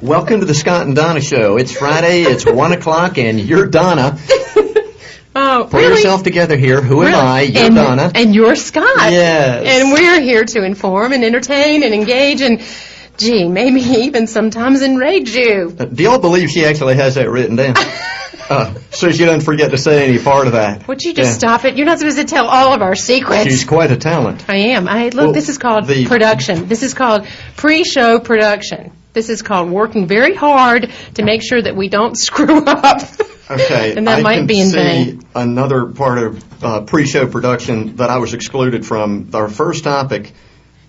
Welcome to the Scott and Donna Show. It's Friday, it's 1 o'clock, and you're Donna. Oh, Pull really? yourself together here. Who am I? You're and, Donna. And you're Scott. Yes. And we're here to inform and entertain and engage and, gee, maybe even sometimes enrage you. Uh, Do y'all believe she actually has that written down? Uh, so she doesn't forget to say any part of that. Would you just Yeah. stop it? You're not supposed to tell all of our secrets. She's quite a talent. I am. I look. Well, this is called the- production. This is called pre-show production. This is called working very hard to make sure that we don't screw up. Okay. and that I might can be in see vain. another part of uh, pre-show production that I was excluded from. Our first topic.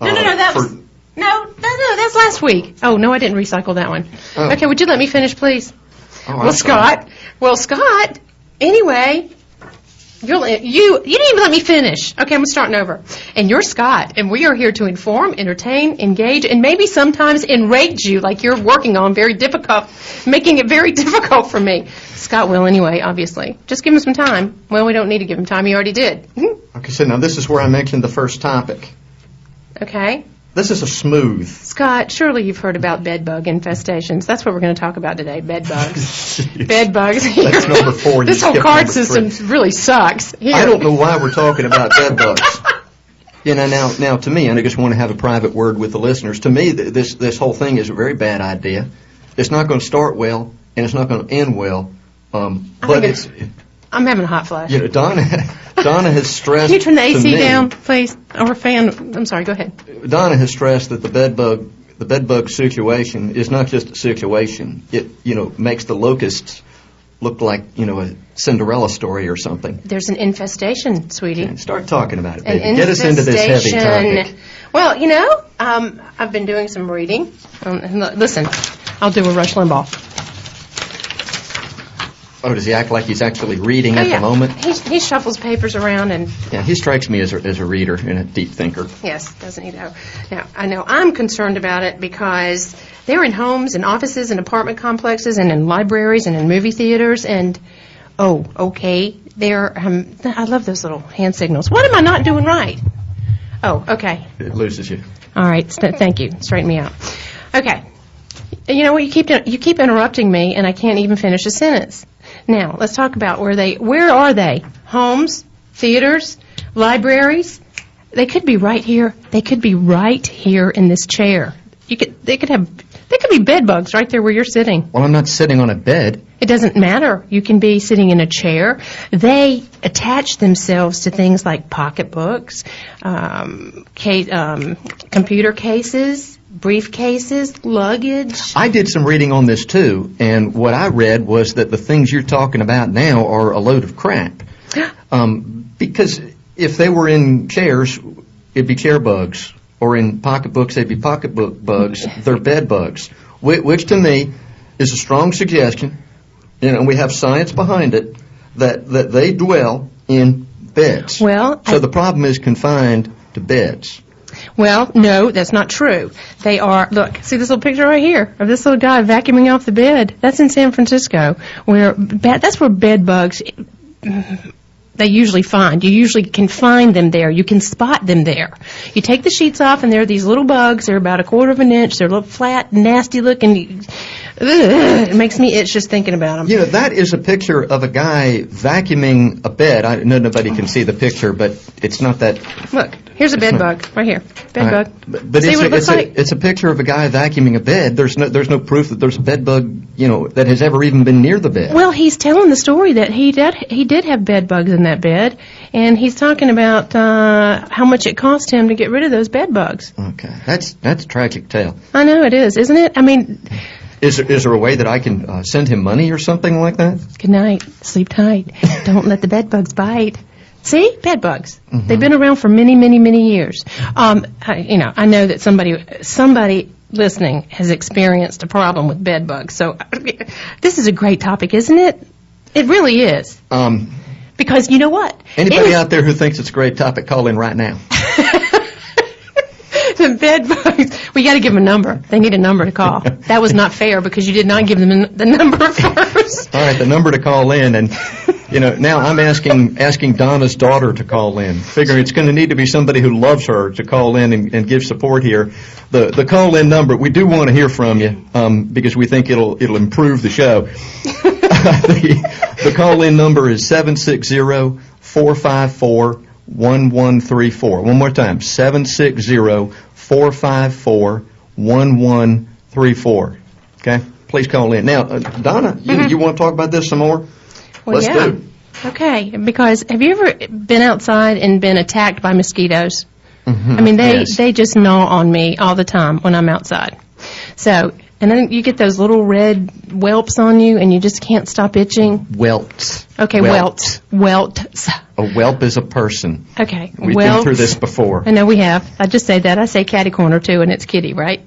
No, no, uh, no. That for- was no, no, no. That's last week. Oh no, I didn't recycle that one. Oh. Okay, would you let me finish, please? Oh, well. Scott. Well, Scott. Anyway, you'll you you didn't even let me finish. Okay, I'm starting over. And you're Scott, and we are here to inform, entertain, engage, and maybe sometimes enrage you, like you're working on very difficult, making it very difficult for me. Scott will anyway, obviously. Just give him some time. Well, we don't need to give him time. He already did. Mhm. Okay, so now this is where I mentioned the first topic. Okay. This is a smooth. Scott, surely you've heard about bed bug infestations. That's what we're going to talk about today, bed bugs. bed bugs. That's number four. This whole card system three. really sucks. Here. I don't know why we're talking about bed bugs. You know, now, now to me, and I just want to have a private word with the listeners. To me, th- this this whole thing is a very bad idea. It's not going to start well, and it's not going to end well. Um, but it's, it's- I'm having a hot flash. you know, Donna Donna has stressed. Can you turn the to AC me- down, please? Or fan? I'm sorry, go ahead. Donna has stressed that the bed bug the bed bug situation is not just a situation. It you know makes the locusts look like you know a Cinderella story or something. There's an infestation, sweetie. And start talking about it, An baby. Get us into this heavy infestation. topic. Well, you know, um, I've been doing some reading. Um, and l- listen, I'll do a Rush Limbaugh. Oh, does he act like he's actually reading at the moment? He, he shuffles papers around and Yeah, he strikes me as a, as a reader and a deep thinker. Yes, doesn't he though? Now, I know I'm concerned about it because they're in homes and offices and apartment complexes and in libraries and in movie theaters and, oh, okay, they're, um, I love those little hand signals. What am I not doing right? Oh, okay. It loses you. All right, st- thank you. Straighten me out. Okay. You know what? You keep you keep interrupting me, and I can't even finish a sentence. Now, let's talk about where they. Where are they? Homes, theaters, libraries. They could be right here. They could be right here in this chair. You could. They could have. They could be bed bugs right there where you're sitting. Well, I'm not sitting on a bed. It doesn't matter. You can be sitting in a chair. They attach themselves to things like pocketbooks, um, ca- um, computer cases, briefcases, luggage. I did some reading on this too, and what I read was that the things you're talking about now are a load of crap. Um, because if they were in chairs, it'd be chair bugs, or in pocketbooks, they'd be pocketbook bugs. They're bed bugs, which, which to me is a strong suggestion, you know, and we have science behind it, that, that they dwell in beds. Well, so I- the problem is confined to beds. Well, no, that's not true. They are, look, see this little picture right here of this little guy vacuuming off the bed? That's in San Francisco, where, that's where bed bugs, they usually find. You usually can find them there. You can spot them there. You take the sheets off, and there are these little bugs. They're about a quarter of an inch. They're little flat, nasty looking. Ugh, it makes me itch just thinking about them. You know, that is a picture of a guy vacuuming a bed. I know nobody can see the picture, but it's not that. Look, here's a bed bug right here. Bed Right. bug. But, but See it's, what a, it looks it's, like? a, it's a picture of a guy vacuuming a bed. There's no there's no proof that there's a bed bug, you know, that has ever even been near the bed. Well, he's telling the story that he did he did have bed bugs in that bed, and he's talking about uh, how much it cost him to get rid of those bed bugs. okay, that's that's a tragic tale. I know it is, isn't it? I mean, Is there, is there a way that I can uh, send him money or something like that? good night, sleep tight, don't let the bed bugs bite. See, bed bugs. They've been around for many, many, many years. Um, I, you know, I know that somebody somebody listening has experienced a problem with bed bugs. So this is a great topic, isn't it? It really is. Um, Because you know what? anybody Any- out there who thinks it's a great topic, call in right now. the bed bugs. We got to give them a number. They need a number to call. That was not fair because you did not give them the number first. All right, the number to call in, and You know, now I'm asking, asking Donna's daughter to call in, figuring it's going to need to be somebody who loves her to call in and, and give support here. The, the call-in number, we do want to hear from you, um, because we think it'll, it'll improve the show. The, the call-in number is 760-454-1134. One more time, 760-454-1134. Okay? Please call in. Now, uh, Donna, you, you want to talk about this some more? Well, Let's yeah. do. Okay, because have you ever been outside and been attacked by mosquitoes? I mean, they, Yes. they just gnaw on me all the time when I'm outside. So, and then you get those little red whelps on you and you just can't stop itching. Welts. Okay, welts. Welts. A whelp is a person. Okay, We've been through this before. I know we have. I just say that. I say catty corner too, and it's kitty, right?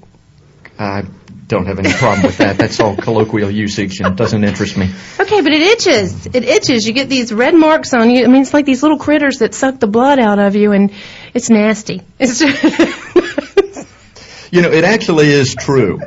I don't have any problem with that. That's all colloquial usage and it doesn't interest me. Okay, but it itches. It itches. You get these red marks on you. I mean, it's like these little critters that suck the blood out of you, and it's nasty. It's just You know, it actually is true.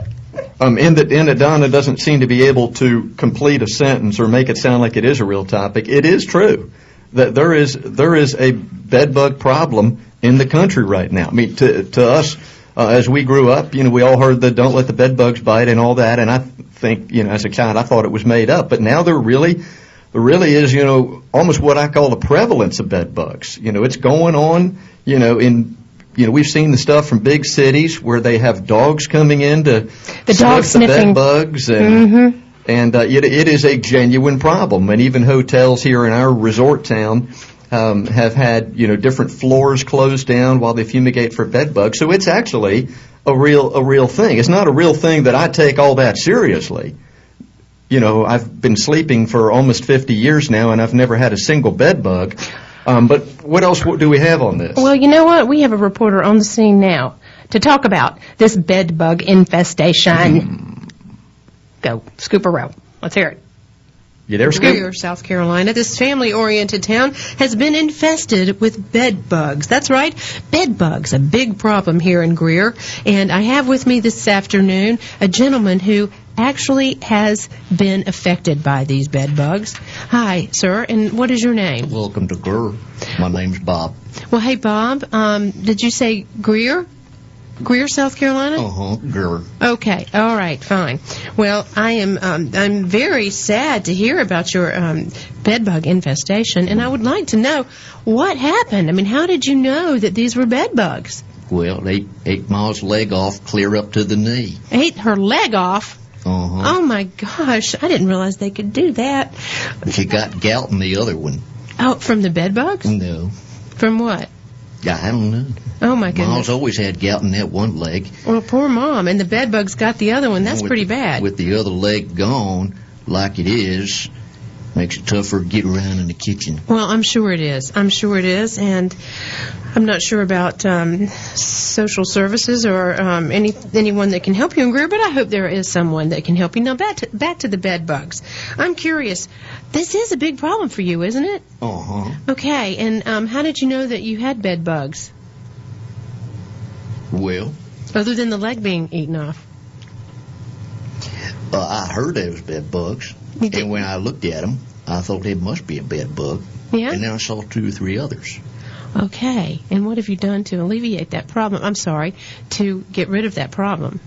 Um, in that, in that Donna doesn't seem to be able to complete a sentence or make it sound like it is a real topic. It is true that there is there is a bed bug problem in the country right now. I mean, to to us, uh, as we grew up, you know, we all heard the "don't let the bed bugs bite" and all that. And I think, you know, as a child, I thought it was made up. But now there really there really is, you know, almost what I call the prevalence of bed bugs. You know, it's going on, you know, in you know, we've seen the stuff from big cities where they have dogs coming in to The dog sniff the bed bugs, and and uh, it, it is a genuine problem. And even hotels here in our resort town um, have had you know different floors closed down while they fumigate for bed bugs. So it's actually a real a real thing. It's not a real thing that I take all that seriously. You know, I've been sleeping for almost 50 years now, and I've never had a single bed bug. Um, but what else do we have on this? well, you know what? We have a reporter on the scene now to talk about this bed bug infestation. Go, scoop a row. Let's hear it. you there, Scoop? Greer, South Carolina, this family-oriented town has been infested with bed bugs. That's right, bed bugs, a big problem here in Greer. And I have with me this afternoon a gentleman who actually has been affected by these bed bugs. Hi, sir, and what is your name? Welcome to Gurr. My name's Bob. Well, hey, Bob, um, did you say Greer? Greer, South Carolina? Uh huh. Gurr. Okay, all right, fine. Well, I am um, I'm very sad to hear about your um, bedbug infestation, and I would like to know what happened. I mean, how did you know that these were bed bugs? Well, ate ate Ma's leg off clear up to the knee. Ate her leg off. Uh huh. Oh my gosh, I didn't realize they could do that. She got gout in the other one. Oh, from the bed bugs? No. From what? Yeah, I don't know. Oh my goodness. Ma's always had gout in that one leg. Well, poor mom, and the bed bugs got the other one. That's With- pretty bad. With the other leg gone, like it is, makes it tougher to get around in the kitchen. Well, I'm sure it is. I'm sure it is, and I'm not sure about um, social services or um, any anyone that can help you in Greer, but I hope there is someone that can help you. Now, back to, back to the bed bugs. I'm curious. This is a big problem for you, isn't it? Uh huh. Okay, and um, how did you know that you had bed bugs, Well, other than the leg being eaten off? uh, I heard there was bed bugs, and when I looked at them, I thought it must be a bed bug. Yeah. And then I saw two or three others. Okay, and what have you done to alleviate that problem? I'm sorry, to get rid of that problem.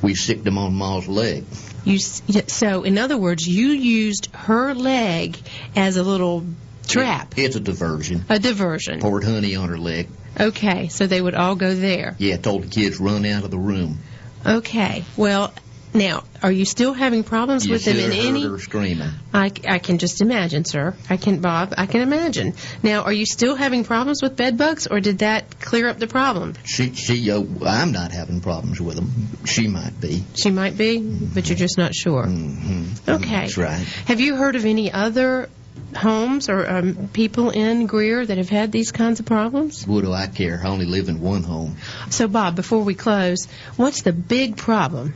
We sicked them on Ma's leg. You so, in other words, you used her leg as a little trap, It's a diversion. a diversion. Poured honey on her leg. Okay, so they would all go there. Yeah, told the kids run out of the room. Okay, well, now, are you still having problems You with them should in have any? her screaming. I, c- I can just imagine, sir. I can, Bob. I can imagine. Now, are you still having problems with bed bugs, or did that clear up the problem? She, she, uh, I'm not having problems with them. She might be. She might be, but you're just not sure. hmm Okay. That's right. Have you heard of any other homes or um, people in Greer that have had these kinds of problems? What do I care? I only live in one home. So, Bob, before we close, what's the big problem?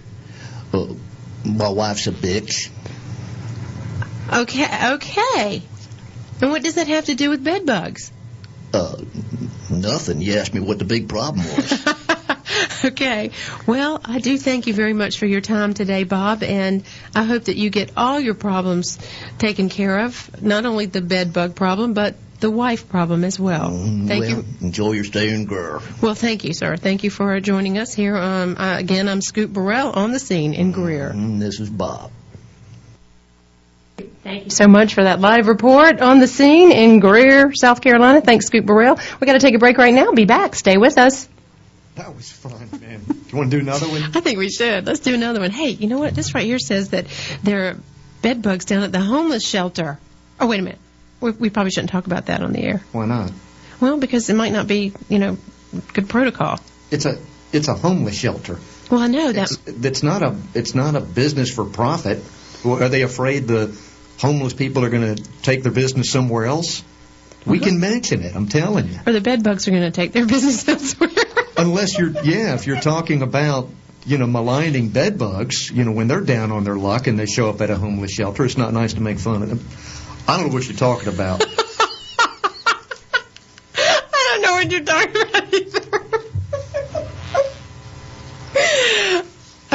My wife's a bitch. Okay, okay. And what does that have to do with bed bugs? Uh, nothing. You asked me what the big problem was. Okay. Well, I do thank you very much for your time today, Bob, and I hope that you get all your problems taken care of. Not only the bed bug problem, but the wife problem as well. Thank well, you. Enjoy your stay in Greer. Well, thank you, sir. Thank you for joining us here. Um, uh, again, I'm Scoop Burrell on the scene in Greer. And this is Bob. Thank you so much for that live report on the scene in Greer, South Carolina. Thanks, Scoop Burrell. we got to take a break right now. Be back. Stay with us. That was fun, man. Do you want to do another one? I think we should. Let's do another one. Hey, you know what? This right here says that there are bed bugs down at the homeless shelter. Oh, wait a minute. We, we probably shouldn't talk about that on the air. Why not? Well, because it might not be, you know, good protocol. It's a it's a homeless shelter. Well, I know that. It's, it's not a it's not a business for profit. Are they afraid the homeless people are going to take their business somewhere else? We can mention it. I'm telling you. Or the bed bugs are going to take their business elsewhere. Unless you're yeah, if you're talking about you know maligning bed bugs, you know when they're down on their luck and they show up at a homeless shelter, it's not nice to make fun of them. I don't know what you're talking about. I don't know what you're talking about either.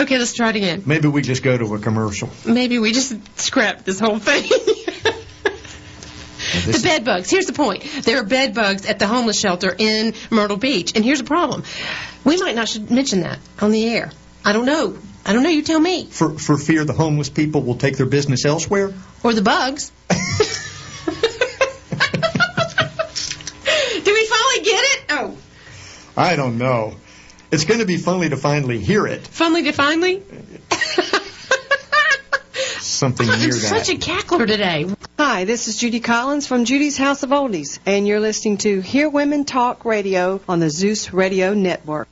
okay, let's try it again. Maybe we just go to a commercial. Maybe we just scrap this whole thing. the bed bugs. Here's the point. There are bed bugs at the homeless shelter in Myrtle Beach, and here's the problem. We might not should mention that on the air. I don't know. I don't know. You tell me. For for fear the homeless people will take their business elsewhere. Or the bugs. Do we finally get it? Oh, I don't know. It's going to be funny to finally hear it. finally to finally. Something I'm near such a cackler today. Hi, this is Judy Collins from Judy's House of Oldies, and you're listening to Hear Women Talk Radio on the Zeus Radio Network.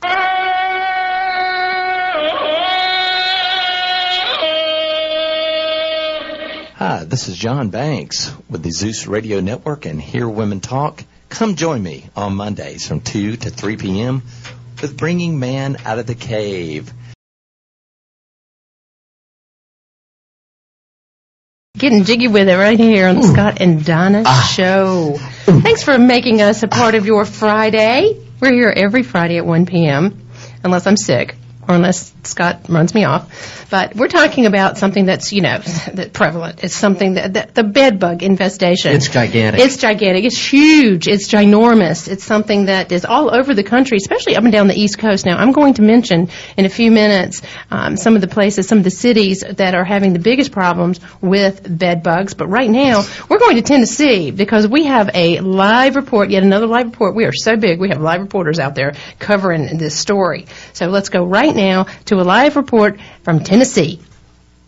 Hi, this is John Banks with the Zeus Radio Network and Hear Women Talk. Come join me on Mondays from 2 to 3 p.m. with Bringing Man Out of the Cave. Getting jiggy with it right here on the Scott and Donna ah. show. Thanks for making us a part of your Friday. We're here every Friday at 1 p.m., unless I'm sick unless Scott runs me off. But we're talking about something that's, you know, that prevalent. It's something that, that the bed bug infestation. It's gigantic. It's gigantic. It's huge. It's ginormous. It's something that is all over the country, especially up and down the East Coast. Now, I'm going to mention in a few minutes um, some of the places, some of the cities that are having the biggest problems with bed bugs. But right now, we're going to Tennessee because we have a live report, yet another live report. We are so big, we have live reporters out there covering this story. So let's go right now to a live report from Tennessee.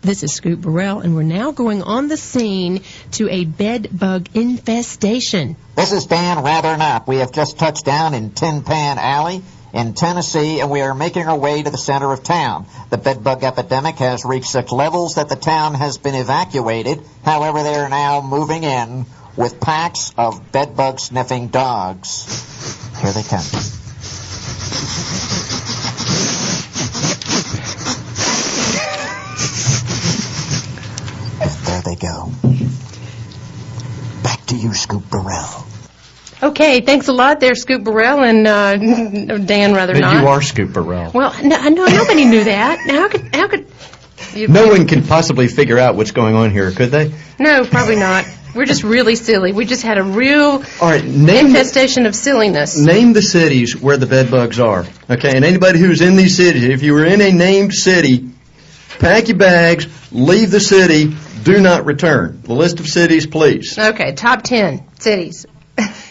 This is Scoop Burrell, and we're now going on the scene to a bed bug infestation. This is Dan Rathern Up. We have just touched down in Tin Pan Alley in Tennessee, and we are making our way to the center of town. The bedbug epidemic has reached such levels that the town has been evacuated. However, they are now moving in with packs of bedbug sniffing dogs. Here they come. There they go. Back to you, Scoop Burrell. Okay, thanks a lot there, Scoop Burrell and uh, Dan rather But not. you are Scoop Burrell. Well, no, no, nobody knew that. How could, how could? You, No one can possibly figure out what's going on here, could they? No, probably not. We're just really silly. We just had a real All right, name the, infestation of silliness. name the cities where the bed bugs are. Okay, and anybody who's in these cities, if you were in a named city, pack your bags, leave the city, do not return. The list of cities, please. Okay, top ten cities.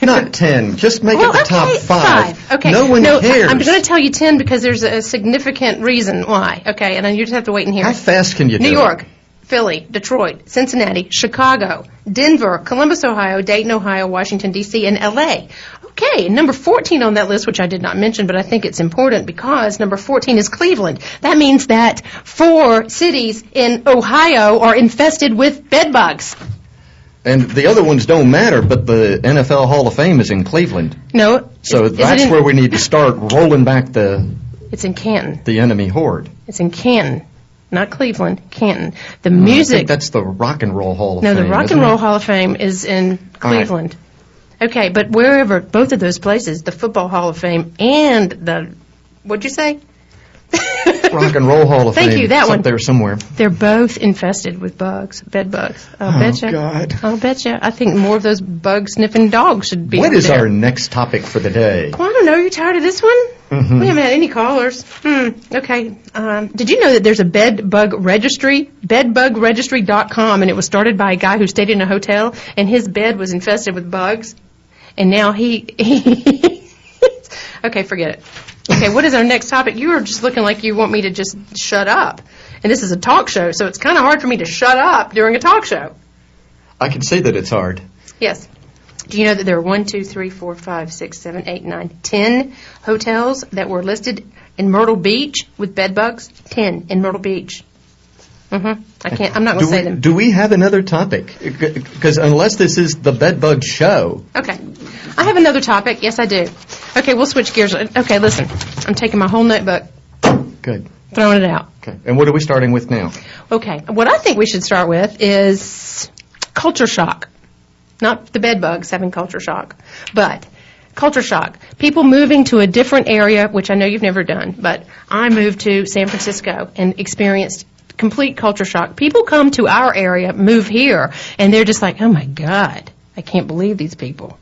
Not ten. Just make it the top five. Okay. No one no, cares. I'm going to tell you ten because there's a significant reason why. Okay, and then you just have to wait and hear. How it. fast can you New do it? New York, Philly, Detroit, Cincinnati, Chicago, Denver, Columbus, Ohio, Dayton, Ohio, Washington, D.C., and L.A. Okay, number 14 on that list, which I did not mention, but I think it's important because number 14 is Cleveland. That means that four cities in Ohio are infested with bedbugs. And the other ones don't matter, but the NFL Hall of Fame is in Cleveland. No, So is that's in- where we need to start rolling back the, It's in Canton. the enemy horde. It's in Canton, not Cleveland, Canton. The I think music. that's the Rock and Roll Hall of fame. No, Fame. the Rock isn't and it? Roll Hall of Fame is in Cleveland. Okay, but wherever, both of those places, the Football Hall of Fame and the, what'd you say? Rock and Roll Hall of Thank Fame. you, that It's one. up there somewhere. They're both infested with bugs, bed bugs. I'll Oh, betcha. God. I'll betcha. I think more of those bug sniffing dogs should be What is there. our next topic for the day? Well, I don't know. Are you tired of this one? Mhm. We haven't had any callers. Hmm. Okay. Um, did you know that there's a bed bug registry? Bedbugregistry.com, and it was started by a guy who stayed in a hotel, and his bed was infested with bugs, and now he. he okay, forget it. Okay, what is our next topic? You are just looking like you want me to just shut up, and this is a talk show, so it's kind of hard for me to shut up during a talk show. I can see that it's hard. Yes. Do you know that there are one, two, three, four, five, six, seven, eight, nine, ten hotels that were listed in Myrtle Beach with bed bugs? Ten in Myrtle Beach. Mm-hmm. I can't. I'm not going to say we, them. do we have another topic? Because unless this is the bedbug show, Okay. I have another topic. Yes, I do. Okay, we'll switch gears. Okay, listen. I'm taking my whole notebook, good. throwing it out. Okay. And what are we starting with now? Okay. What I think we should start with is culture shock. Not the bed bugs having culture shock, but culture shock. People moving to a different area, which I know you've never done, but I moved to San Francisco and experienced complete culture shock. People come to our area, move here, and they're just like, oh my God, I can't believe these people.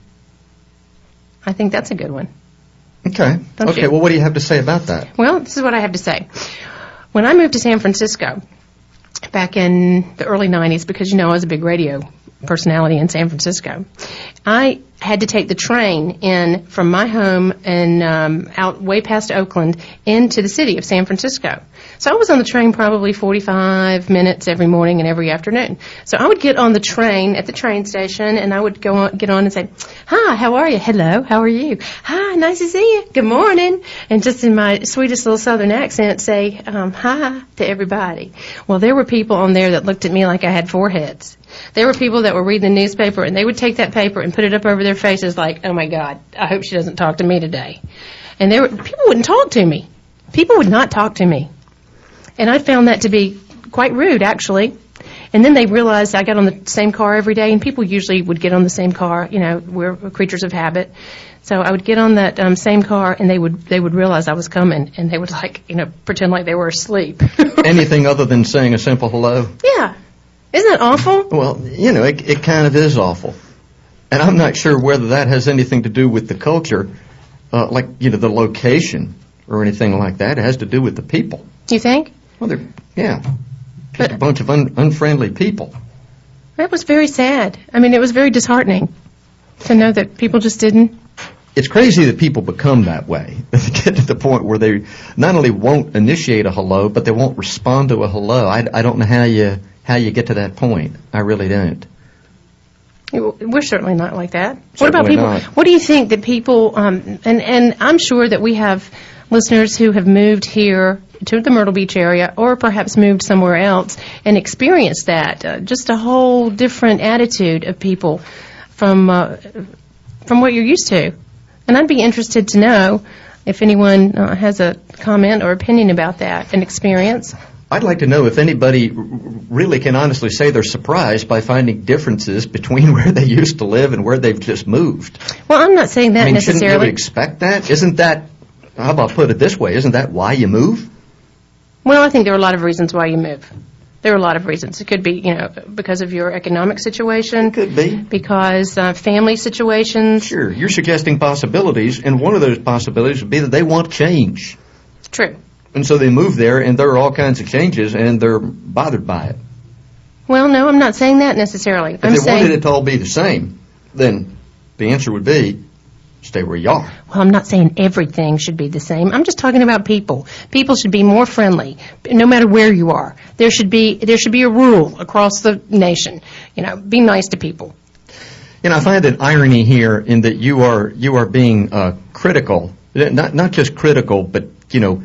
I think that's a good one. Okay. Don't okay. you? Well, what do you have to say about that? Well, this is what I have to say. When I moved to San Francisco back in the early 90s, because you know I was a big radio personality in San Francisco, I had to take the train in from my home and um, out way past Oakland into the city of San Francisco. So I was on the train probably 45 minutes every morning and every afternoon. So I would get on the train at the train station and I would go on, get on and say, "Hi, how are you? Hello, how are you? Hi, nice to see you. Good morning." And just in my sweetest little southern accent say, um, "Hi" to everybody. Well, there were people on there that looked at me like I had four heads. There were people that were reading the newspaper and they would take that paper and put it up over their faces like, "Oh my God, I hope she doesn't talk to me today." And there were, people wouldn't talk to me. People would not talk to me. And I found that to be quite rude, actually. And then they realized I got on the same car every day, and people usually would get on the same car. You know, we're creatures of habit. So I would get on that um, same car, and they would they would realize I was coming, and they would like you know pretend like they were asleep. Anything other than saying a simple hello? yeah, isn't that awful? Well, you know, it, it kind of is awful. And I'm not sure whether that has anything to do with the culture, uh, like, you know, the location or anything like that. It has to do with the people. Do you think? Well, they're, yeah, just But- a bunch of un, unfriendly people. That was very sad. I mean, it was very disheartening to know that people just didn't. It's crazy that people become that way. They get to the point where they not only won't initiate a hello, but they won't respond to a hello. I, I don't know how you how you get to that point. I really don't. We're certainly not like that. what about people? not. What do you think that people? Um, and and I'm sure that we have listeners who have moved here to the Myrtle Beach area, or perhaps moved somewhere else and experienced that. Uh, just a whole different attitude of people from uh, from what you're used to. And I'd be interested to know if anyone uh, has a comment or opinion about that, an experience. I'd like to know if anybody really can honestly say they're surprised by finding differences between where they used to live and where they've just moved. Well, I'm not saying that I mean, shouldn't you expect that? Isn't that, how about put it this way, isn't that why you move? Well, I think there are a lot of reasons why you move. There are a lot of reasons. It could be, you know, because of your economic situation, It Could be. because uh, family situations. Sure, you're suggesting possibilities, and one of those possibilities would be that they want change. True. And so they move there, and there are all kinds of changes, and they're bothered by it. Well, no, I'm not saying that necessarily. If I'm they saying, wanted it to all be the same, then the answer would be stay where you are. well, I'm not saying everything should be the same. I'm just talking about people. People should be more friendly, no matter where you are. There should be there should be a rule across the nation. You know, be nice to people. You know, I find an irony here in that you are you are being uh, critical, not not just critical, but you know,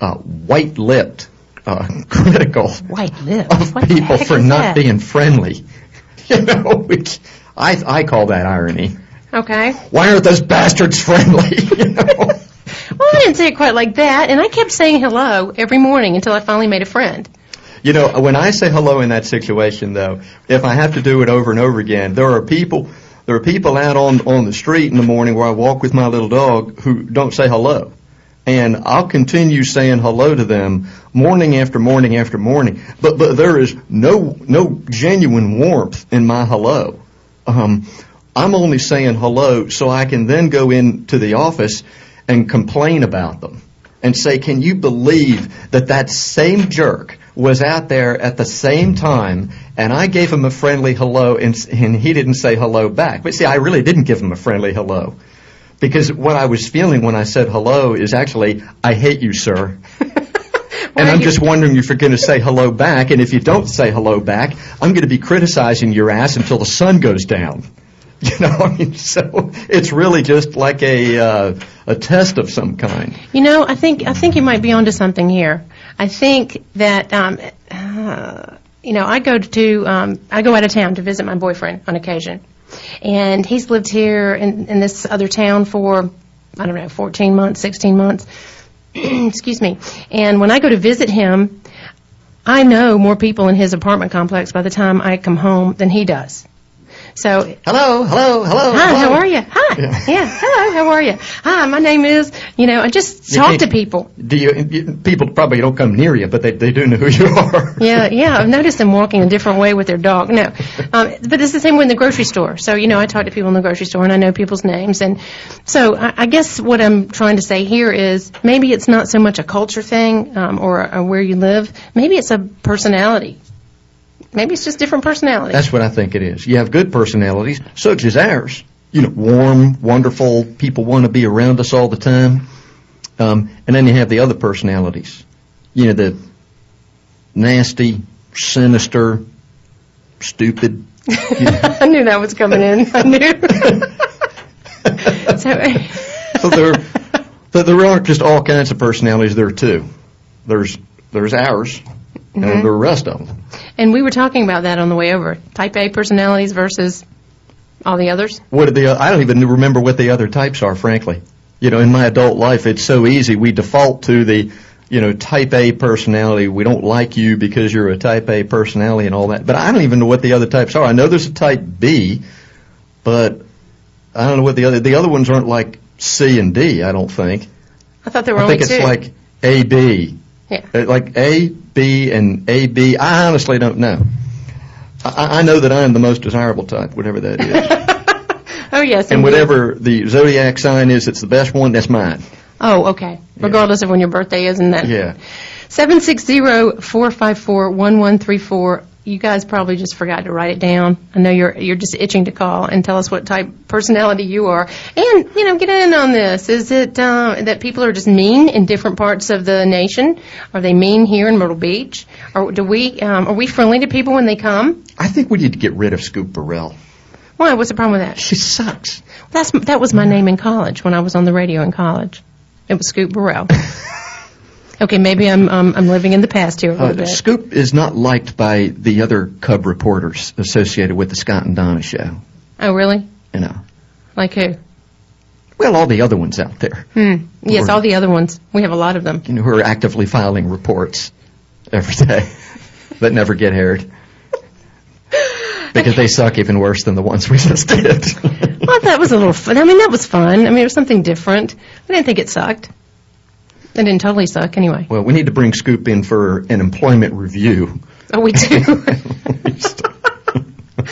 uh, white-lipped, uh, critical White lips. of What people for not that? being friendly. You know, which I I call that irony. Okay. Why aren't those bastards friendly? you know? Well, I didn't say it quite like that, and I kept saying hello every morning until I finally made a friend. You know, when I say hello in that situation, though, if I have to do it over and over again, there are people, there are people out on on the street in the morning where I walk with my little dog who don't say hello, and I'll continue saying hello to them morning after morning after morning. But but there is no no genuine warmth in my hello. Um, I'm only saying hello so I can then go into the office and complain about them and say, can you believe that that same jerk was out there at the same time and I gave him a friendly hello and, and he didn't say hello back. But see, I really didn't give him a friendly hello. Because what I was feeling when I said hello is actually, I hate you, sir. And I'm just wondering if you're going to say hello back, and if you don't say hello back, I'm going to be criticizing your ass until the sun goes down. You know, I mean, so it's really just like a uh, a test of some kind. You know, I think I think you might be onto something here. I think that um, uh, you know, I go to um, I go out of town to visit my boyfriend on occasion, and he's lived here in, in this other town for I don't know, 14 months, 16 months. Excuse me. And when I go to visit him, I know more people in his apartment complex by the time I come home than he does. So Hello, hello, hello. Hi, hello. how are you? Hi. Yeah. Yeah. Hello, how are you? Hi, my name is, you know, I just You talk to people. Do you? People probably don't come near you, but they they do know who you are. Yeah, yeah, I've noticed them walking a different way with their dog. No. Um, but it's the same way in the grocery store. So, you know, I talk to people in the grocery store and I know people's names. And so I, I guess what I'm trying to say here is maybe it's not so much a culture thing um, or, or where you live. Maybe it's a personality. Maybe it's just different personalities. That's what I think it is. You have good personalities, such as ours. You know, warm, wonderful, people want to be around us all the time. Um, and then you have the other personalities. You know, the nasty, sinister, stupid. I knew that was coming in. I knew. so, So there, but there aren't just all kinds of personalities. There are two. There's there's ours, and there are the rest of them. And we were talking about that on the way over. Type A personalities versus all the others. What are the? I don't even remember what the other types are. Frankly, you know, in my adult life, it's so easy. We default to the, you know, Type A personality. We don't like you because you're a Type A personality and all that. But I don't even know what the other types are. I know there's a Type B, but I don't know what the other. The other ones aren't like C and D. I don't think. I thought there were I only think it's like A B. Yeah. Uh, like A, B, and A, B. I honestly don't know. I, I know that I am the most desirable type, whatever that is. Oh, yes. And indeed. whatever the zodiac sign is, it's the best one, that's mine. Oh, okay. Regardless of when your birthday is and that. Yeah. 760-454-1134 you guys probably just forgot to write it down. I know you're you're just itching to call and tell us what type personality you are, and you know get in on this. Is it uh, that people are just mean in different parts of the nation? Are they mean here in Myrtle Beach, or do we um, are we friendly to people when they come? I think we need to get rid of Scoop Burrell. Why? What's the problem with that? She sucks. That's that was my name in college when I was on the radio in college. It was Scoop Burrell. okay, maybe I'm um, I'm living in the past here a little Uh, bit. Scoop is not liked by the other Cub reporters associated with the Scott and Donna show. Oh, really? You know, Like who? well, all the other ones out there, Hmm. Yes, Or- all the other ones. We have a lot of them. you know, who are actively filing reports every day that never get aired because they suck even worse than the ones we just did. Well, that was a little fun. I mean, that was fun. I mean, it was something different. I didn't think it sucked. It didn't totally suck, anyway. well, we need to bring Scoop in for an employment review. Oh, we do.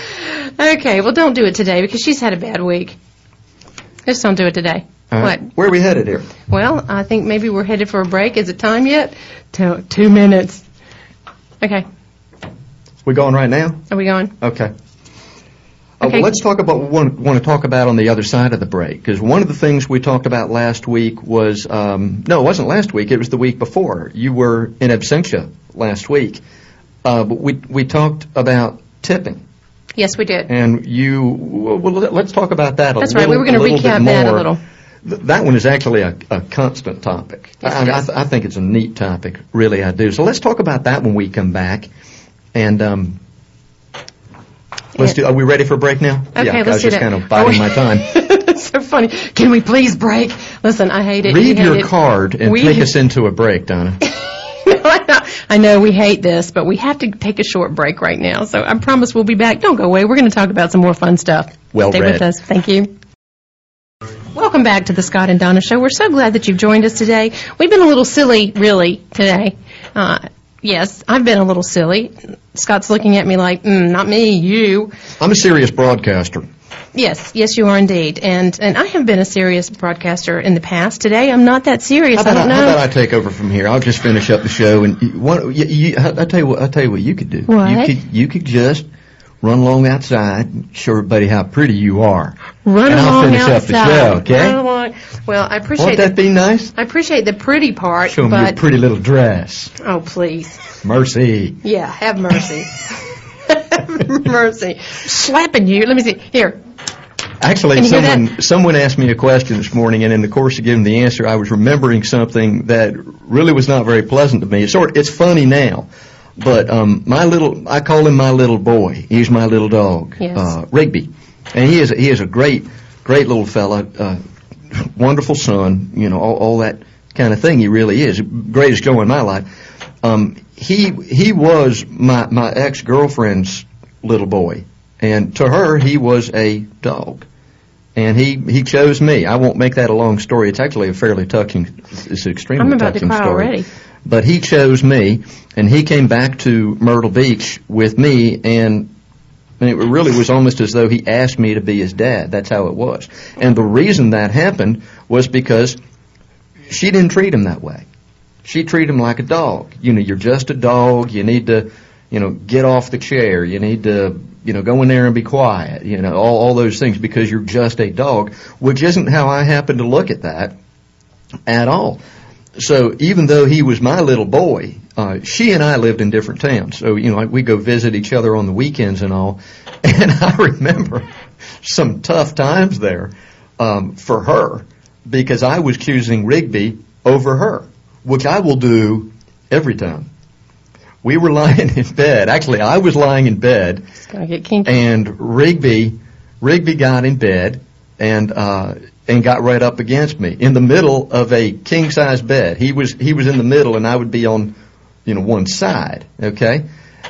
okay, well, don't do it today because she's had a bad week. Just don't do it today. All right. What? Where are we headed here? Well, I think maybe we're headed for a break. Is it time yet? Two, two minutes. Okay, We going right now? are we going? Okay. Well, let's talk about what we want, to talk about on the other side of the break. Because one of the things we talked about last week was um, no, it wasn't last week. It was the week before. You were in absentia last week. Uh, but we we talked about tipping, Yes, we did. and you. Well, let- let's talk about that a That's little. right. We were going to recap that a little. Th- That one is actually a, a constant topic. Yes, I, I, th- I think it's a neat topic. Really, I do. So let's talk about that when we come back. And um, let's do. Are we ready for a break now? Okay, yeah, I let's was do just that. kind of biding my time. It's so funny. Can we please break? Listen, I hate it. Read You hate your it. card and We- take us into a break, Donna. I know- we hate this, but we have to take a short break right now. So I promise we'll be back. Don't go away. We're going to talk about some more fun stuff. Well Stay read. with us. Thank you. Welcome welcome back to the Scott and Donna Show. We're so glad that you've joined us today. We've been a little silly, really, today. Uh, yes, I've been a little silly. Scott's looking at me like, mm, not me, you. I'm a serious broadcaster. Yes, yes, you are indeed. And and I have been a serious broadcaster in the past. Today, I'm not that serious. How I about, don't I, how about I take over from here? I'll just finish up the show, and you, one, you, you, I I tell you what. I'll tell you what you could do. What? You could you could just run along outside, show everybody how pretty you are. Run and I'll along finish outside. up the show. Okay? Run along. Well, I appreciate Won't that the, be nice? I appreciate the pretty part, Show me your pretty little dress. oh please, Mercy. yeah, have mercy. have mercy. Slapping you. Let me see. Here. Actually, Can you hear someone someone asked me a question this morning, and in the course of giving the answer, I was remembering something that really was not very pleasant to me. It's sort it's funny now, but um, my little I call him my little boy. He's my little dog, Yes. uh, Rigby, and he is he is a great great little fella, uh, wonderful son. You know all, all that kind of thing. He really is greatest joy in my life. Um, he he was my my ex girlfriend's little boy, and to her he was a dog and he he chose me. I won't make that a long story. It's actually a fairly touching. It's an extremely I'm about to touching story. But he chose me, and he came back to Myrtle Beach with me, and and it really was almost as though he asked me to be his dad. That's how it was. And the reason that happened was because she didn't treat him that way. She treated him like a dog. You know, you're just a dog. You need to, you know, get off the chair. You need to, you know, go in there and be quiet. You know, all, all those things because you're just a dog, which isn't how I happen to look at that at all. So even though he was my little boy, uh, she and I lived in different towns. So you know, like we go visit each other on the weekends and all. And I remember some tough times there um, for her because I was choosing Rigby over her, which I will do every time. We were lying in bed. Actually, I was lying in bed, It's gonna get kinky. and Rigby, Rigby got in bed and uh, and got right up against me in the middle of a king size bed. He was he was in the middle, and I would be on, you know, one side. Okay,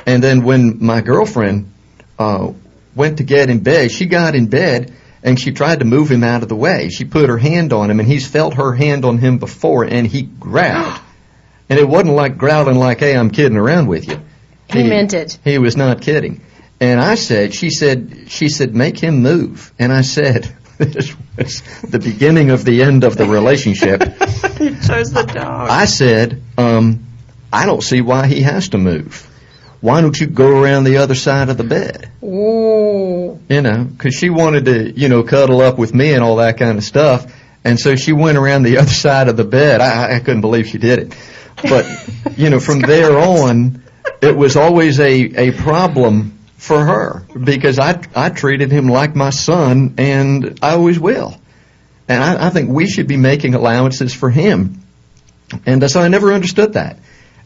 and then when my girlfriend uh, went to get in bed, she got in bed. And she tried to move him out of the way. She put her hand on him, and he's felt her hand on him before, and he growled. and it wasn't like growling like, "Hey, I'm kidding around with you." He meant it. He was not kidding. And I said, she said, she said, make him move. And I said, this was the beginning of the end of the relationship. you chose the dog. I said, um, I don't see why he has to move. Why don't you go around the other side of the bed? Ooh. You know, because she wanted to, you know, cuddle up with me and all that kind of stuff. And so she went around the other side of the bed. I, I couldn't believe she did it. But, you know, from there on, it was always a, a problem for her because I, I treated him like my son and I always will. And I, I think we should be making allowances for him. And uh, so I never understood that.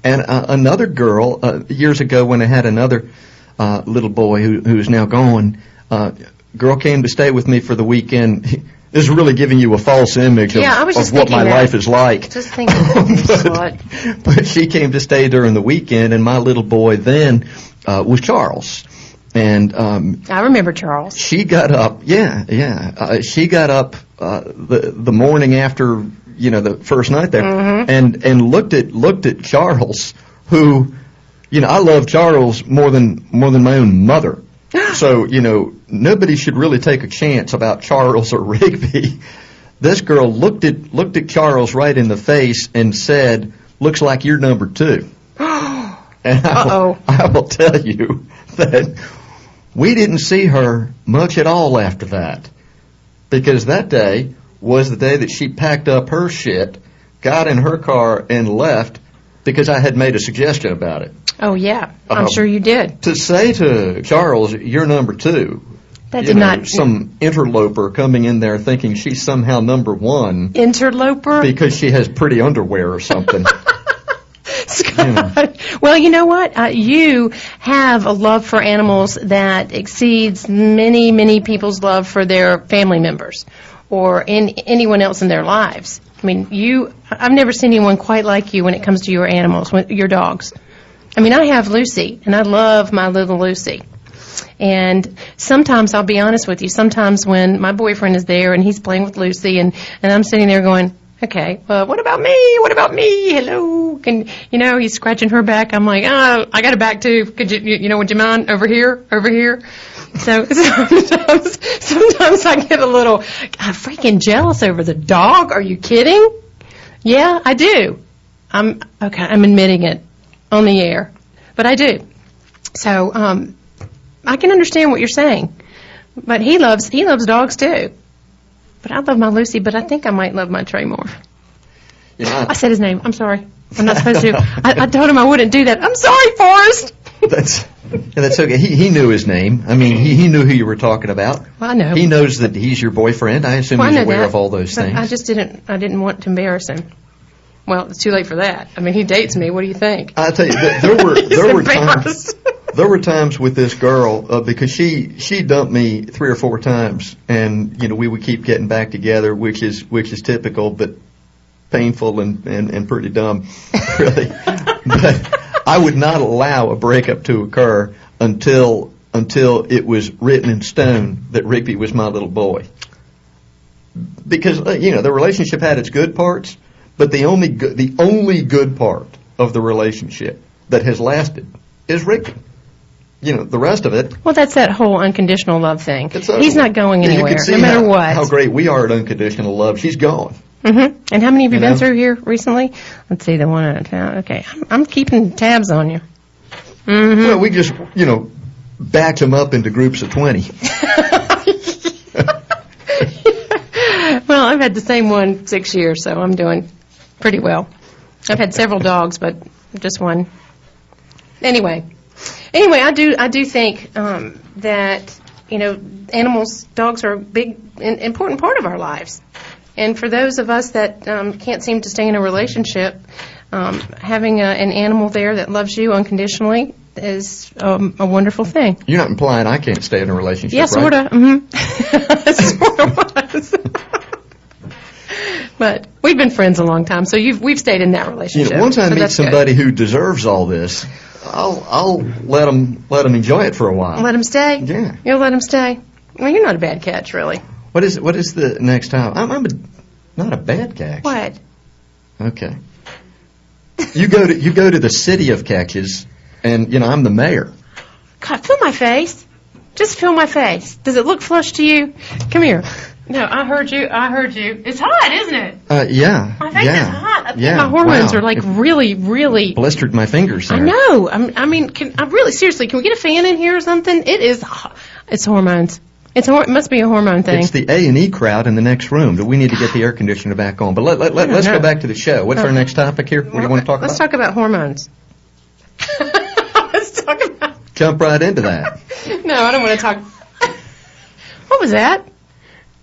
And uh, another girl, uh, years ago when I had another uh, little boy who, who's now gone, uh, girl came to stay with me for the weekend. This is really giving you a false image of, Yeah, I was just of what my that. life is like. Just thinking, but, but she came to stay during the weekend, and my little boy then uh, was Charles. And um, I remember Charles. she got up. Yeah, yeah. Uh, she got up uh, the the morning after you know the first night there, and and looked at looked at Charles, who, you know, I love Charles more than more than my own mother. so you know, nobody should really take a chance about Charles or Rigby. This girl looked at looked at Charles right in the face and said, "Looks like you're number two. And I will, I will tell you that we didn't see her much at all after that. Because that day was the day that she packed up her shit, got in her car, and left because I had made a suggestion about it. Oh yeah, I'm Um, sure you did. To say to Charles, you're number two, That did know, not some interloper coming in there thinking she's somehow number one interloper. because she has pretty underwear or something. Scott. Well, you know what? Uh, you have a love for animals that exceeds many, many people's love for their family members or in anyone else in their lives. I mean, you. I've never seen anyone quite like you when it comes to your animals, your dogs. I mean, I have Lucy, and I love my little Lucy. And sometimes, I'll be honest with you, sometimes when my boyfriend is there and he's playing with Lucy and, and I'm sitting there going, okay, well, what about me? What about me? Hello? Can, you know, he's scratching her back. I'm like, oh, I got a back too. Could you, you know, would you mind over here, over here? So sometimes, sometimes I get a little I'm freaking jealous over the dog. Are you kidding? Yeah, I do. I'm okay. I'm admitting it on the air, but I do. So um, I can understand what you're saying, but he loves he loves dogs too. But I love my Lucy, but I think I might love my Trey more. I said his name. I'm sorry. I'm not supposed to. I, I told him I wouldn't do that. I'm sorry, Forrest. that's yeah, that's okay. He he knew his name. I mean, he he knew who you were talking about. Well, I know. He knows that he's your boyfriend. I assume Well, I he's know aware that, of all those but things. I just didn't. I didn't want to embarrass him. Well, it's too late for that. I mean, he dates me. What do you think? I tell you, th- there were He's there were embarrassed. There were times with this girl uh, because she she dumped me three or four times, and you know we would keep getting back together, which is which is typical, but painful and and, and pretty dumb, really. but I would not allow a breakup to occur until until it was written in stone that Rigby was my little boy. Because uh, you know the relationship had its good parts, but the only good, the only good part of the relationship that has lasted is Rigby. You know the rest of it. Well, that's that whole unconditional love thing. He's not going Yeah, you can anywhere, see no matter how, what. How great we are at unconditional love. She's gone. hmm And how many have you, You been know? through here recently? Let's see, the one out of town. Okay, I'm, I'm keeping tabs on you. hmm Well, we just you know batch them up into groups of twenty. well, I've had the same one six years, so I'm doing pretty well. I've had several dogs, but just one. Anyway, anyway, I do I do think um, that you know animals, dogs are a big, in, important part of our lives, and for those of us that um, can't seem to stay in a relationship, um, having a, an animal there that loves you unconditionally is um, a wonderful thing. You're not implying I can't stay in a relationship, Yeah, right? sort of. Mm-hmm. sort of was. but we've been friends a long time, so you've we've stayed in that You relationship. know, once I so meet that's good. somebody who deserves all this, I'll I'll let them let them enjoy it for a while. let him stay. Yeah. you'll let him stay. Well, you're not a bad catch, really. What is what is the next time? I'm, I'm a, not a bad catch. What? Okay. You go to you go to the city of catches, and you know I'm the mayor. God, feel my face. Just feel my face. Does it look flush to you? Come here. No, I heard you. I heard you. It's hot, isn't it? Uh, yeah. My face yeah. is hot. I think yeah. my hormones wow. are like It really, really. blistered my fingers. There. I know. I'm, I mean, can, I really seriously. Can we get a fan in here or something? It is. It's hormones. It's hor- it must be a hormone thing. It's the A and E crowd in the next room. Do we need to get the air conditioner back on? But let let let let's know. go back to the show. What's our next topic here? What do you want to talk about? Let's talk about hormones. Let's talk about. Jump right into that. No, I don't want to talk. What was that?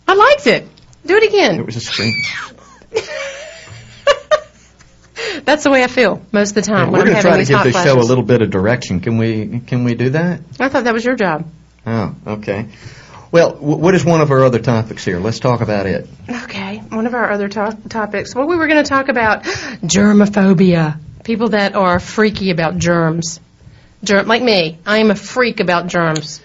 I liked it. Do it again. It was a scream. That's the way I feel most of the time when We're I'm going to having try to give the flashes. show a little bit of direction. Can we can we do that? I thought that was your job. Oh, okay. Well, w- what is one of our other topics here? Let's talk about it. Okay, one of our other to- topics. Well, we were going to talk about germophobia. People that are freaky about germs. Germ, like me, I am a freak about germs.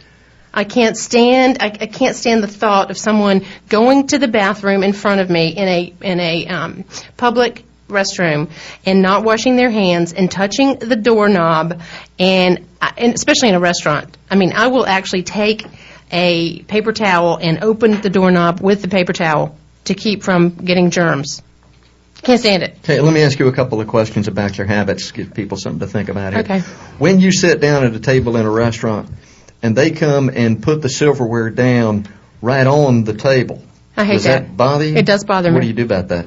I can't stand. I, I can't stand the thought of someone going to the bathroom in front of me in a in a um, public restroom and not washing their hands and touching the doorknob and, I- and especially in a restaurant. I mean, I will actually take a paper towel and open the doorknob with the paper towel to keep from getting germs. Can't stand it. Okay, let me ask you a couple of questions about your habits. Give people something to think about here. Okay. When you sit down at a table in a restaurant and they come and put the silverware down right on the table, I hate does that. bother you? It does bother me. what do you do about that?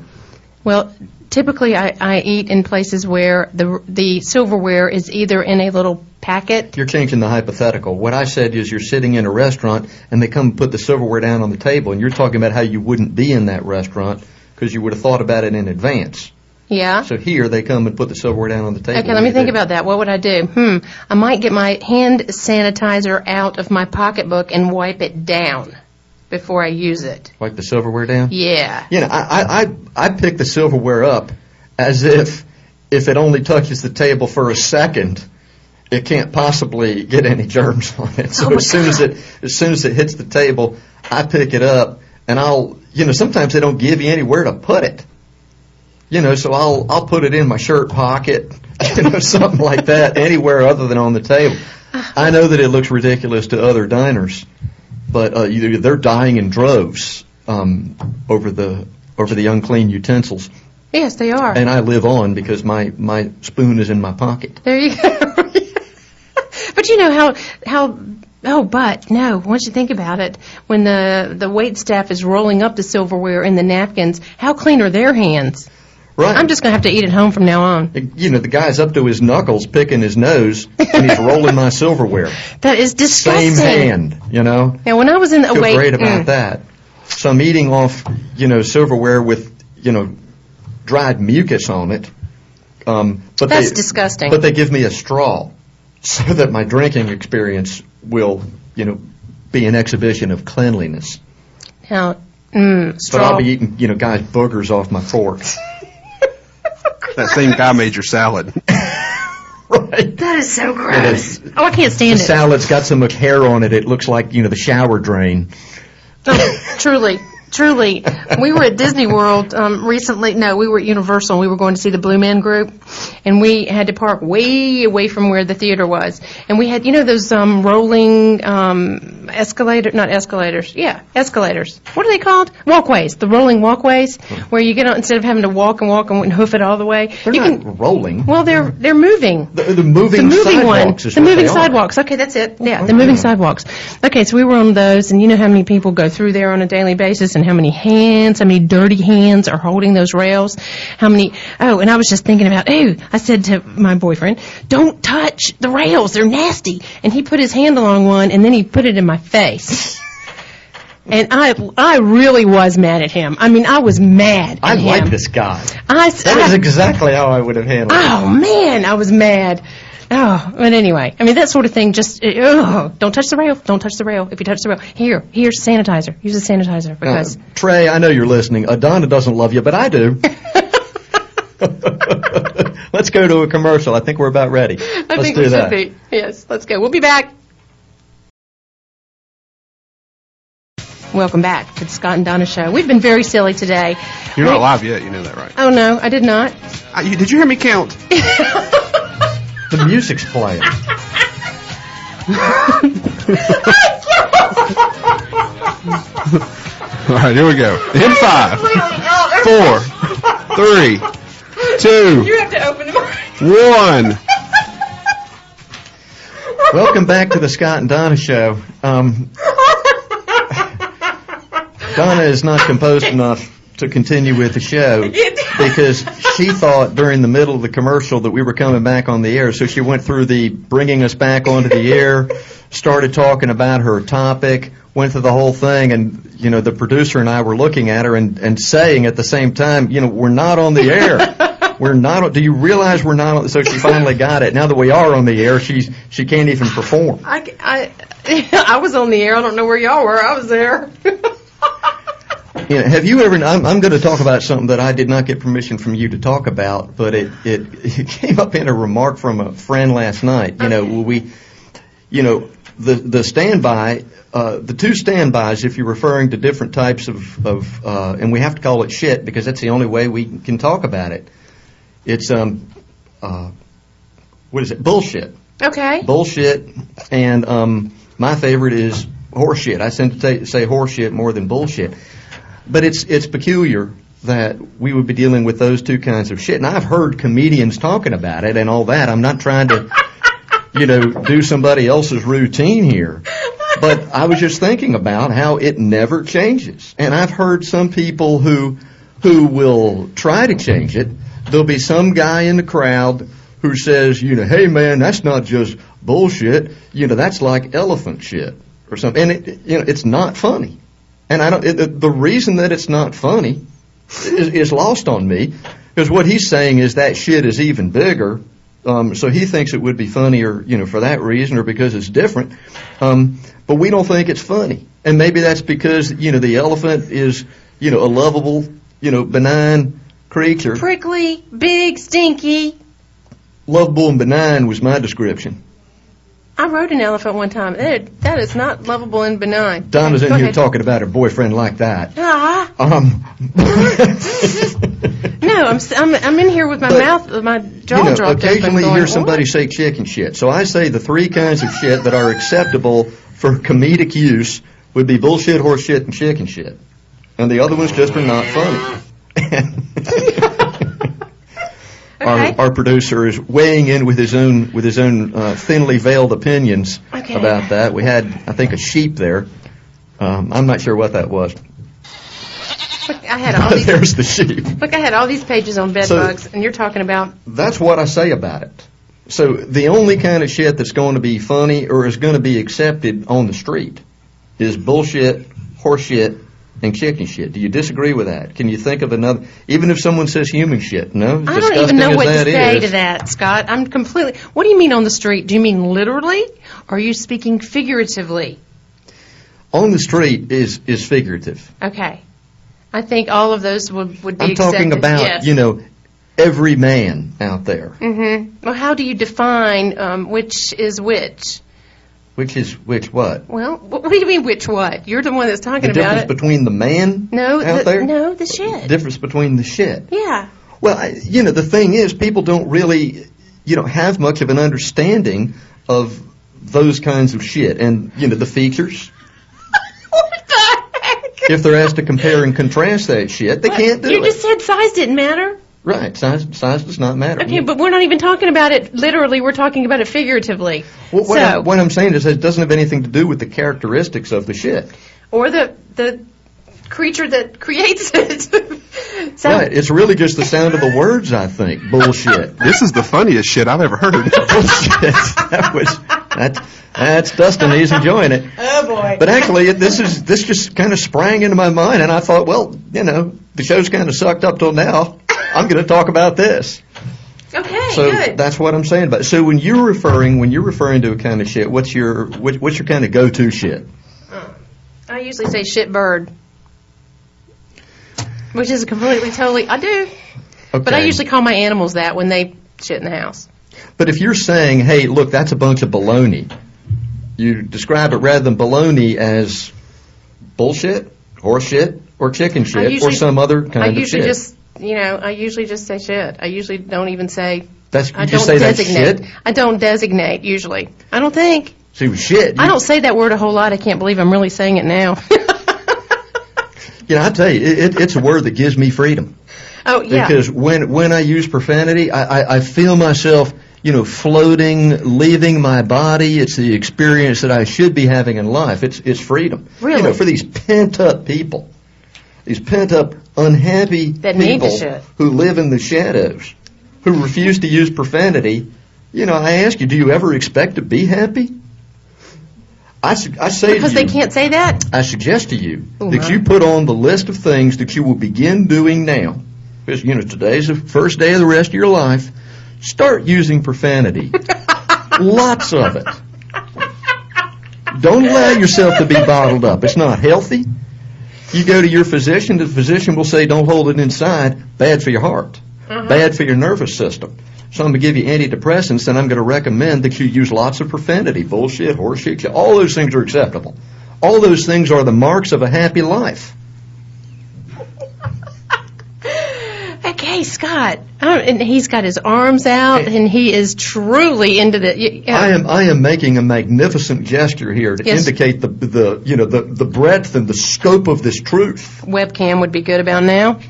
Well, typically I, I eat in places where the the silverware is either in a little packet. You're changing the hypothetical. What I said is you're sitting in a restaurant and they come and put the silverware down on the table, and you're talking about how you wouldn't be in that restaurant because you would have thought about it in advance. Yeah. So here they come and put the silverware down on the table. Okay, let me think about that. What would I do? Hmm. I might get my hand sanitizer out of my pocketbook and wipe it down before I use it. Wipe the silverware down. Yeah. You know, I, I, I, I pick the silverware up as if if it only touches the table for a second, it can't possibly get any germs on it. So Oh, as soon as it as soon as it hits the table, I pick it up and I'll you know sometimes they don't give you anywhere to put it. You know, so I'll I'll put it in my shirt pocket, you know, something like that, anywhere other than on the table. I know that it looks ridiculous to other diners, but uh, they're dying in droves um, over the over the unclean utensils, Yes, they are. and I live on because my my spoon is in my pocket. There you go. but you know how how oh, but no. Once you think about it, when the the wait staff is rolling up the silverware and the napkins, how clean are their hands? Right. I'm just gonna have to eat at home from now on. You know, the guy's up to his knuckles picking his nose, and he's rolling my silverware. That is disgusting. Same hand, you know. Now, when I was in the Feel wait, great about mm, that. So I'm eating off, you know, silverware with, you know, dried mucus on it. Um, but That's they, disgusting. But they give me a straw so that my drinking experience will, you know, be an exhibition of cleanliness. now, mm, But. I'll be eating, you know, guys' boogers off my fork. That same guy made your salad. right. that is so It gross. is. Oh, I can't The stand it. The salad's got some hair on it. It looks like, you know, the shower drain. Oh, truly, truly. We were at Disney World um, recently. No, we were at Universal. We were going to see the Blue Man Group, and we had to park way away from where the theater was. And we had, you know, those um, rolling um, escalator, not escalators. Yeah, escalators. What are they called? Walkways. The rolling walkways, where you get on instead of having to walk and walk and hoof it all the way. They're you not can. rolling. Well, they're they're moving. The, the moving, The moving one. sidewalks The moving they are. sidewalks. Okay, that's it. Yeah, the moving sidewalks. Okay, so we were on those, and you know how many people go through there on a daily basis, and how many hands, how many dirty hands are holding those rails, how many. Oh, and I was just thinking about. Oh, I said to my boyfriend, "Don't touch the rails; they're nasty." And he put his hand along one, and then he put it in my face. And I, I really was mad at him. I mean, I was mad at I him. like this guy. I, That I- is exactly how I would have handled it. Oh man, I was mad. Oh, but anyway, I mean that sort of thing. Just oh, don't touch the rail. Don't touch the rail. If you touch the rail, here, here's sanitizer. Use the sanitizer because Uh, Trey, I know you're listening. Adonna doesn't love you, but I do. Let's go to a commercial. I think we're about ready. I Let's think do we that. should be. Yes, let's go. We'll be back. Welcome back to the Scott and Donna Show. We've been very silly today. You're We- not live yet. You know that, right? Oh no, I did not. Uh, you, did you hear me count? The music's playing. All right, here we go. In five, four, three, two, You have to open them. one. Welcome back to the Scott and Donna Show. Um, Donna is not composed enough to continue with the show because she thought during the middle of the commercial that we were coming back on the air, so she went through the bringing us back onto the air, started talking about her topic, went through the whole thing, and you know the producer and I were looking at her and, and saying at the same time, you know, we're not on the air. We're not. Do you realize we're not? on So she finally got it. Now that we are on the air, she's she can't even perform. I, I, I was on the air. I don't know where y'all were. I was there. You know, have you ever? I'm, I'm going to talk about something that I did not get permission from you to talk about, but it, it it came up in a remark from a friend last night. You know, we, you know, the the standby, uh, the two standbys, if you're referring to different types of of, uh, and we have to call it shit because that's the only way we can talk about it. It's um, uh, what is it? Bullshit okay. bullshit, and um, my favorite is horseshit. I tend to say, say horseshit more than bullshit, but it's it's peculiar that we would be dealing with those two kinds of shit. And I've heard comedians talking about it and all that. I'm not trying to, you know, do somebody else's routine here. But I was just thinking about how it never changes. And I've heard some people who who will try to change it. There'll be some guy in the crowd who says, you know, hey man, that's not just bullshit. You know, that's like elephant shit or something. And it, you know, it's not funny. And I don't. It, the- reason that it's not funny is, is lost on me because what he's saying is that shit is even bigger. Um, so he thinks it would be funnier, you know, for that reason or because it's different. Um, but we don't think it's funny, and maybe that's because you know the elephant is, you know, a lovable, you know, benign creature. Prickly, big, stinky. Lovable and benign was my description. I rode an elephant one time. That, that is not lovable and benign. Donna's in go here ahead. talking about her boyfriend like that. Ah, Um, no, I'm, s- I'm, I'm in here with my But, mouth, my jaw you know, dropped open. occasionally you going, hear somebody say chicken shit. So I say the three kinds of shit that are acceptable for comedic use would be bullshit, horse shit, and chicken shit. And the other ones just are not funny. our, Okay. our producer is weighing in with his own with his own uh, thinly veiled opinions Okay. about that. We had, I think, a sheep there. Um, I'm not sure what that was. Look, I had all these. There's the sheep. Look, I had all these pages on bed So- bugs, and you're talking about That's what I say about it. So the only kind of shit that's going to be funny or is going to be accepted on the street is bullshit, horse shit, and chicken shit. Do you disagree with that? Can you think of another? Even if someone says human shit, no. I don't even know what to say is, to that, Scott. I'm completely. What do you mean on the street? Do you mean literally? Or are you speaking figuratively? On the street is is figurative. Okay. I think all of those would, would be I'm talking accepted, about yes. you know every man out there, Mm-hmm. Well, how do you define um, which is which? Which is which what? Well, what do you mean which what? You're the one that's talking The about difference between the man no, out the, there. no, the shit. The difference between the shit. yeah. Well, I, you know, the thing is, people don't really, you know, have much of an understanding of those kinds of shit, and you know, the features. what the heck? If they're asked to compare and contrast that shit, they can't do you it. You just said size didn't matter. Right? Size, size does not matter. Okay, but we're not even talking about it literally. We're talking about it figuratively. what, what, so, I'm, what I'm saying is, it doesn't have anything to do with the characteristics of the shit. or the the creature that creates it. so, right? It's really just the sound of the words. I think bullshit. This is the funniest shit I've ever heard. bullshit. that was that's that's Dustin. He's enjoying it. Oh boy. But actually, it, this is this just kind of sprang into my mind, and I thought, well, you know, the show's kind of sucked up till now. I'm going to talk about this. okay, So good. that's what I'm saying. But so when you're referring when you're referring to a kind of shit, what's your what, what's your kind of go-to shit? I usually say shit bird, which is completely totally. I do, Okay. but I usually call my animals that when they shit in the house. But if you're saying, hey, look, that's a bunch of baloney, you describe it rather than baloney as bullshit, horse shit, or chicken I shit, or some other kind I of usually shit. just, you know, I usually just say shit. I usually don't even say. that's you I just don't say that's designate. shit. I don't designate usually. I don't think. See, shit. I you- don't say that word a whole lot. I can't believe I'm really saying it now. You know, I tell you, it, it, it's a word that gives me freedom. oh yeah. Because when when I use profanity, I, I, I feel myself, you know, floating, leaving my body. It's the experience that I should be having in life. It's it's freedom. You know, Really? for these pent up people, these pent up unhappy That people who live in the shadows, who refuse to use profanity. You know, I ask you, do you ever expect to be happy? I, su- I say because they can't say that. I suggest to you Oh, that my. you put on the list of things that you will begin doing now. Because, you know, today's the first day of the rest of your life. Start using profanity. Lots of it. Don't allow yourself to be bottled up. It's not healthy. You go to your physician, the physician will say, don't hold it inside. Bad for your heart. Mm-hmm. Bad for your nervous system. So I'm going to give you antidepressants, and I'm going to recommend that you use lots of profanity, bullshit, horseshit. All those things are acceptable. All those things are the marks of a happy life. Okay, Scott. And he's got his arms out, and he is truly into the. I am I am making a magnificent gesture here to Yes. indicate the the you know the the breadth and the scope of this truth. Webcam would be good about now.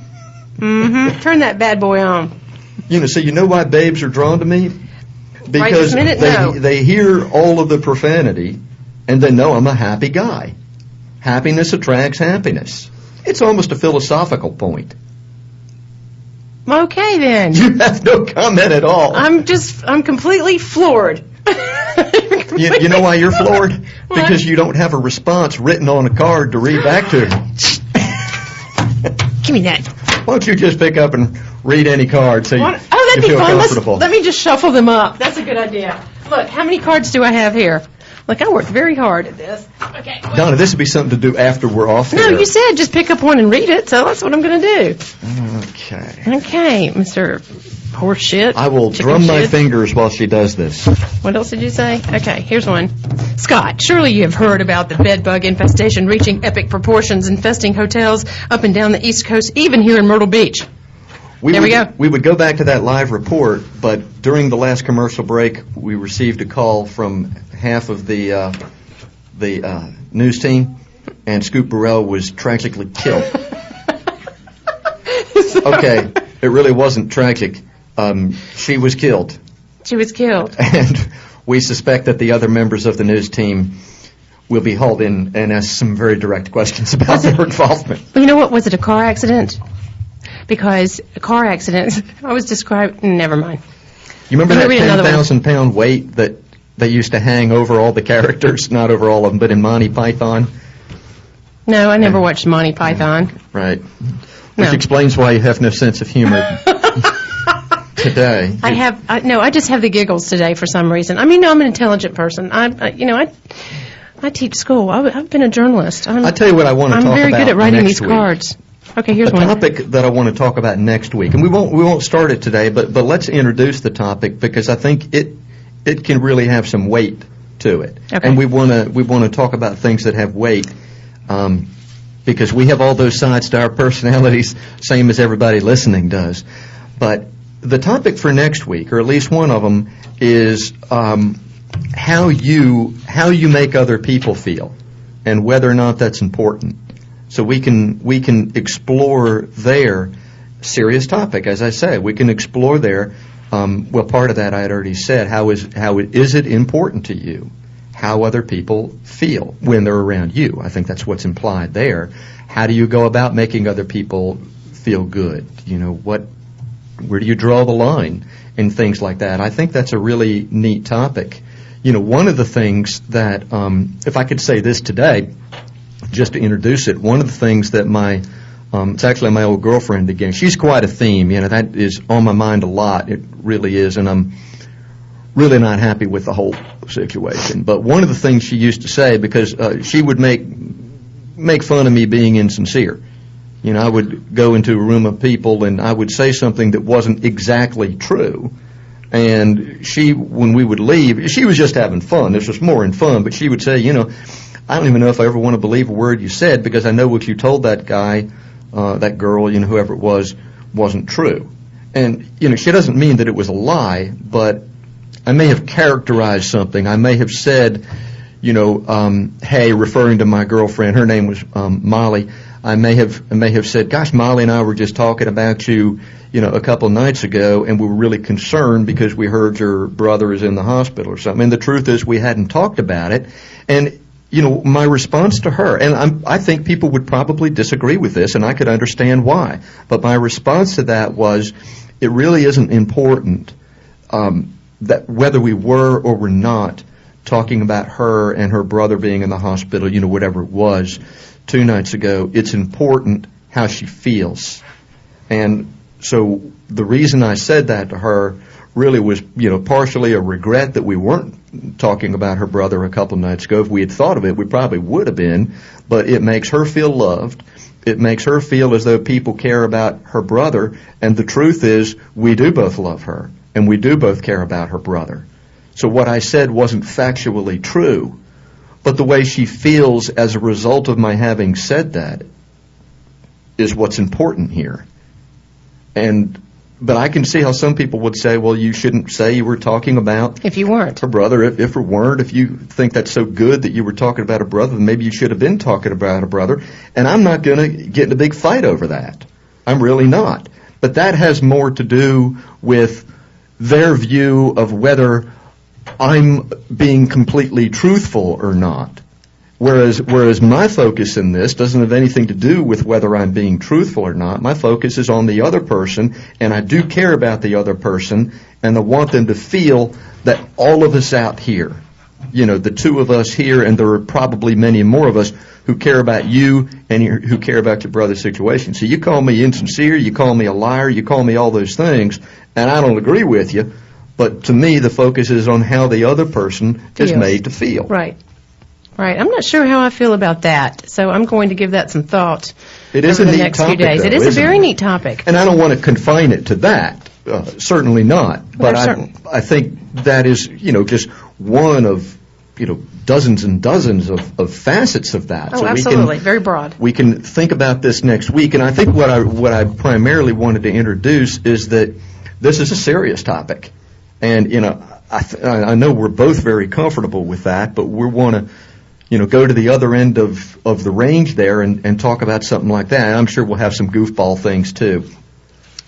Mm-hmm. Turn that bad boy on. You know, so you know why babes are drawn to me? Because this minute, they no. they hear all of the profanity and they know I'm a happy guy. Happiness attracts happiness. It's almost a philosophical point. Okay, then. You have no comment at all. I'm just, I'm completely floored. You, you know why you're floored? Why? Because you don't have a response written on a card to read back to. Give me that. Why don't you just pick up and read any card so you, What? Oh, that'd you be feel fun. Let's, comfortable? let me just shuffle them up. That's a good idea. Look, how many cards do I have here? Look, I worked very hard at this. Okay. wait. Donna, this would be something to do after we're off No, there. you said just pick up one and read it, so that's what I'm going to do. Okay. Okay, Mr. Horse shit. I will chicken drum my shit. fingers while she does this. What else did you say? Okay, here's one. Scott, surely you have heard about the bed bug infestation reaching epic proportions, infesting hotels up and down the East Coast, even here in Myrtle Beach. We There we would, go. We would go back to that live report, but during the last commercial break, we received a call from half of the uh, the uh, news team, and Scoop Burrell was tragically killed. okay, it really wasn't tragic. Um, she was killed, She was killed. and we suspect that the other members of the news team will be hauled in and asked some very direct questions about their involvement. Well, you know what? Was it a car accident? Because a car accident, I was described, never mind. You remember Let that me read another one. 10,000 pound weight that they used to hang over all the characters? Not over all of them, but in Monty Python? No, I never watched Monty Python. Right. No. Which explains why you have no sense of humor today. I have, I, no, I just have the giggles today for some reason. I mean, no, I'm an intelligent person. I, I you know, I, I teach school. I, have been a journalist. I'm, I'll tell you what I want to talk about. I'm talk very about good at writing next these week. cards. Okay, here's a one. topic that I want to talk about next week, and we won't we won't start it today, but but let's introduce the topic because I think it it can really have some weight to it, Okay. and we want to we want to talk about things that have weight. Um, because we have all those sides to our personalities, same as everybody listening does. But the topic for next week, or at least one of them, is um, how you how you make other people feel, and whether or not that's important. So we can we can explore there serious topic, as I say, we can explore there. Um, well, part of that I had already said. How is how is it important to you? How other people feel when they're around you? I think that's what's implied there. How do you go about making other people feel good? You know what? Where do you draw the line and things like that? I think that's a really neat topic. You know, one of the things that, um, if I could say this today, just to introduce it, one of the things that my um, it's actually my old girlfriend again. She's quite a theme. You know, that is on my mind a lot. It really is, and I'm really not happy with the whole situation. But one of the things she used to say, because uh, she would make make fun of me being insincere. You know, I would go into a room of people and I would say something that wasn't exactly true. And she, when we would leave, she was just having fun. This was more in fun, but she would say, you know, I don't even know if I ever want to believe a word you said because I know what you told that guy, uh, that girl, you know, whoever it was, wasn't true. And, you know, she doesn't mean that it was a lie, but I may have characterized something. I may have said, you know, um, hey, referring to my girlfriend, her name was um, Molly. I may have I may have said, gosh, Molly and I were just talking about you, you know, a couple nights ago, and we were really concerned because we heard your brother is in the hospital or something. And the truth is, we hadn't talked about it. And you know, my response to her, and I'm, I think people would probably disagree with this, and I could understand why. But my response to that was, it really isn't important um, that whether we were or were not talking about her and her brother being in the hospital, you know, whatever it was, two nights ago, it's important how she feels. And so the reason I said that to her really was, you know, partially a regret that we weren't talking about her brother a couple nights ago. If we had thought of it, we probably would have been, but it makes her feel loved. It makes her feel as though people care about her brother, and the truth is, we do both love her, and we do both care about her brother. So what I said wasn't factually true, but the way she feels as a result of my having said that is what's important here. And but I can see how some people would say, well, you shouldn't say you were talking about If you weren't. a brother. If, if it weren't, if you think that's so good that you were talking about a brother, then maybe you should have been talking about a brother. And I'm not going to get in a big fight over that. I'm really not. But that has more to do with their view of whether I'm being completely truthful or not. Whereas, whereas my focus in this doesn't have anything to do with whether I'm being truthful or not. My focus is on the other person, and I do care about the other person, and I want them to feel that all of us out here, you know, the two of us here, and there are probably many more of us who care about you and your- who care about your brother's situation. So you call me insincere, you call me a liar, you call me all those things, and I don't agree with you. But to me, the focus is on how the other person is made to feel. Right. Right. I'm not sure how I feel about that, so I'm going to give that some thought It is over a the neat next topic, few days. it though, is a isn't very it? neat topic. And I don't want to confine it to that. uh, certainly not. But There's I, certain- I think that is, you know, just one of, you know, dozens and dozens of, of facets of that. Oh, So we can- absolutely. Very broad. we can think about this next week. And I think what I what I primarily wanted to introduce is that this is a serious topic, and you know I th- I I know we're both very comfortable with that, but we want to you know go to the other end of of the range there and and talk about something like that. And I'm sure we'll have some goofball things too.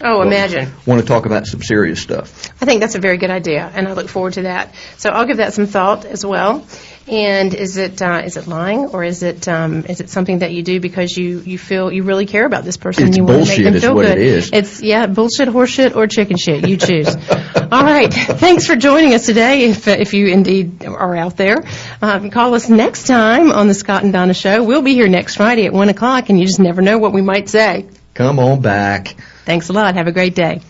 Oh, imagine. Want to talk about some serious stuff. I think that's a very good idea, and I look forward to that. So I'll give that some thought as well. And is it uh, is it lying or is it um, is it something that you do because you, you feel you really care about this person? It's and you want to make them is feel what good. it is. It's yeah, bullshit, horseshit, or chicken shit. You choose. All right. Thanks for joining us today. If if you indeed are out there, um, call us next time on the Scott and Donna Show. We'll be here next Friday at one o'clock, and you just never know what we might say. Come on back. Thanks a lot. Have a great day.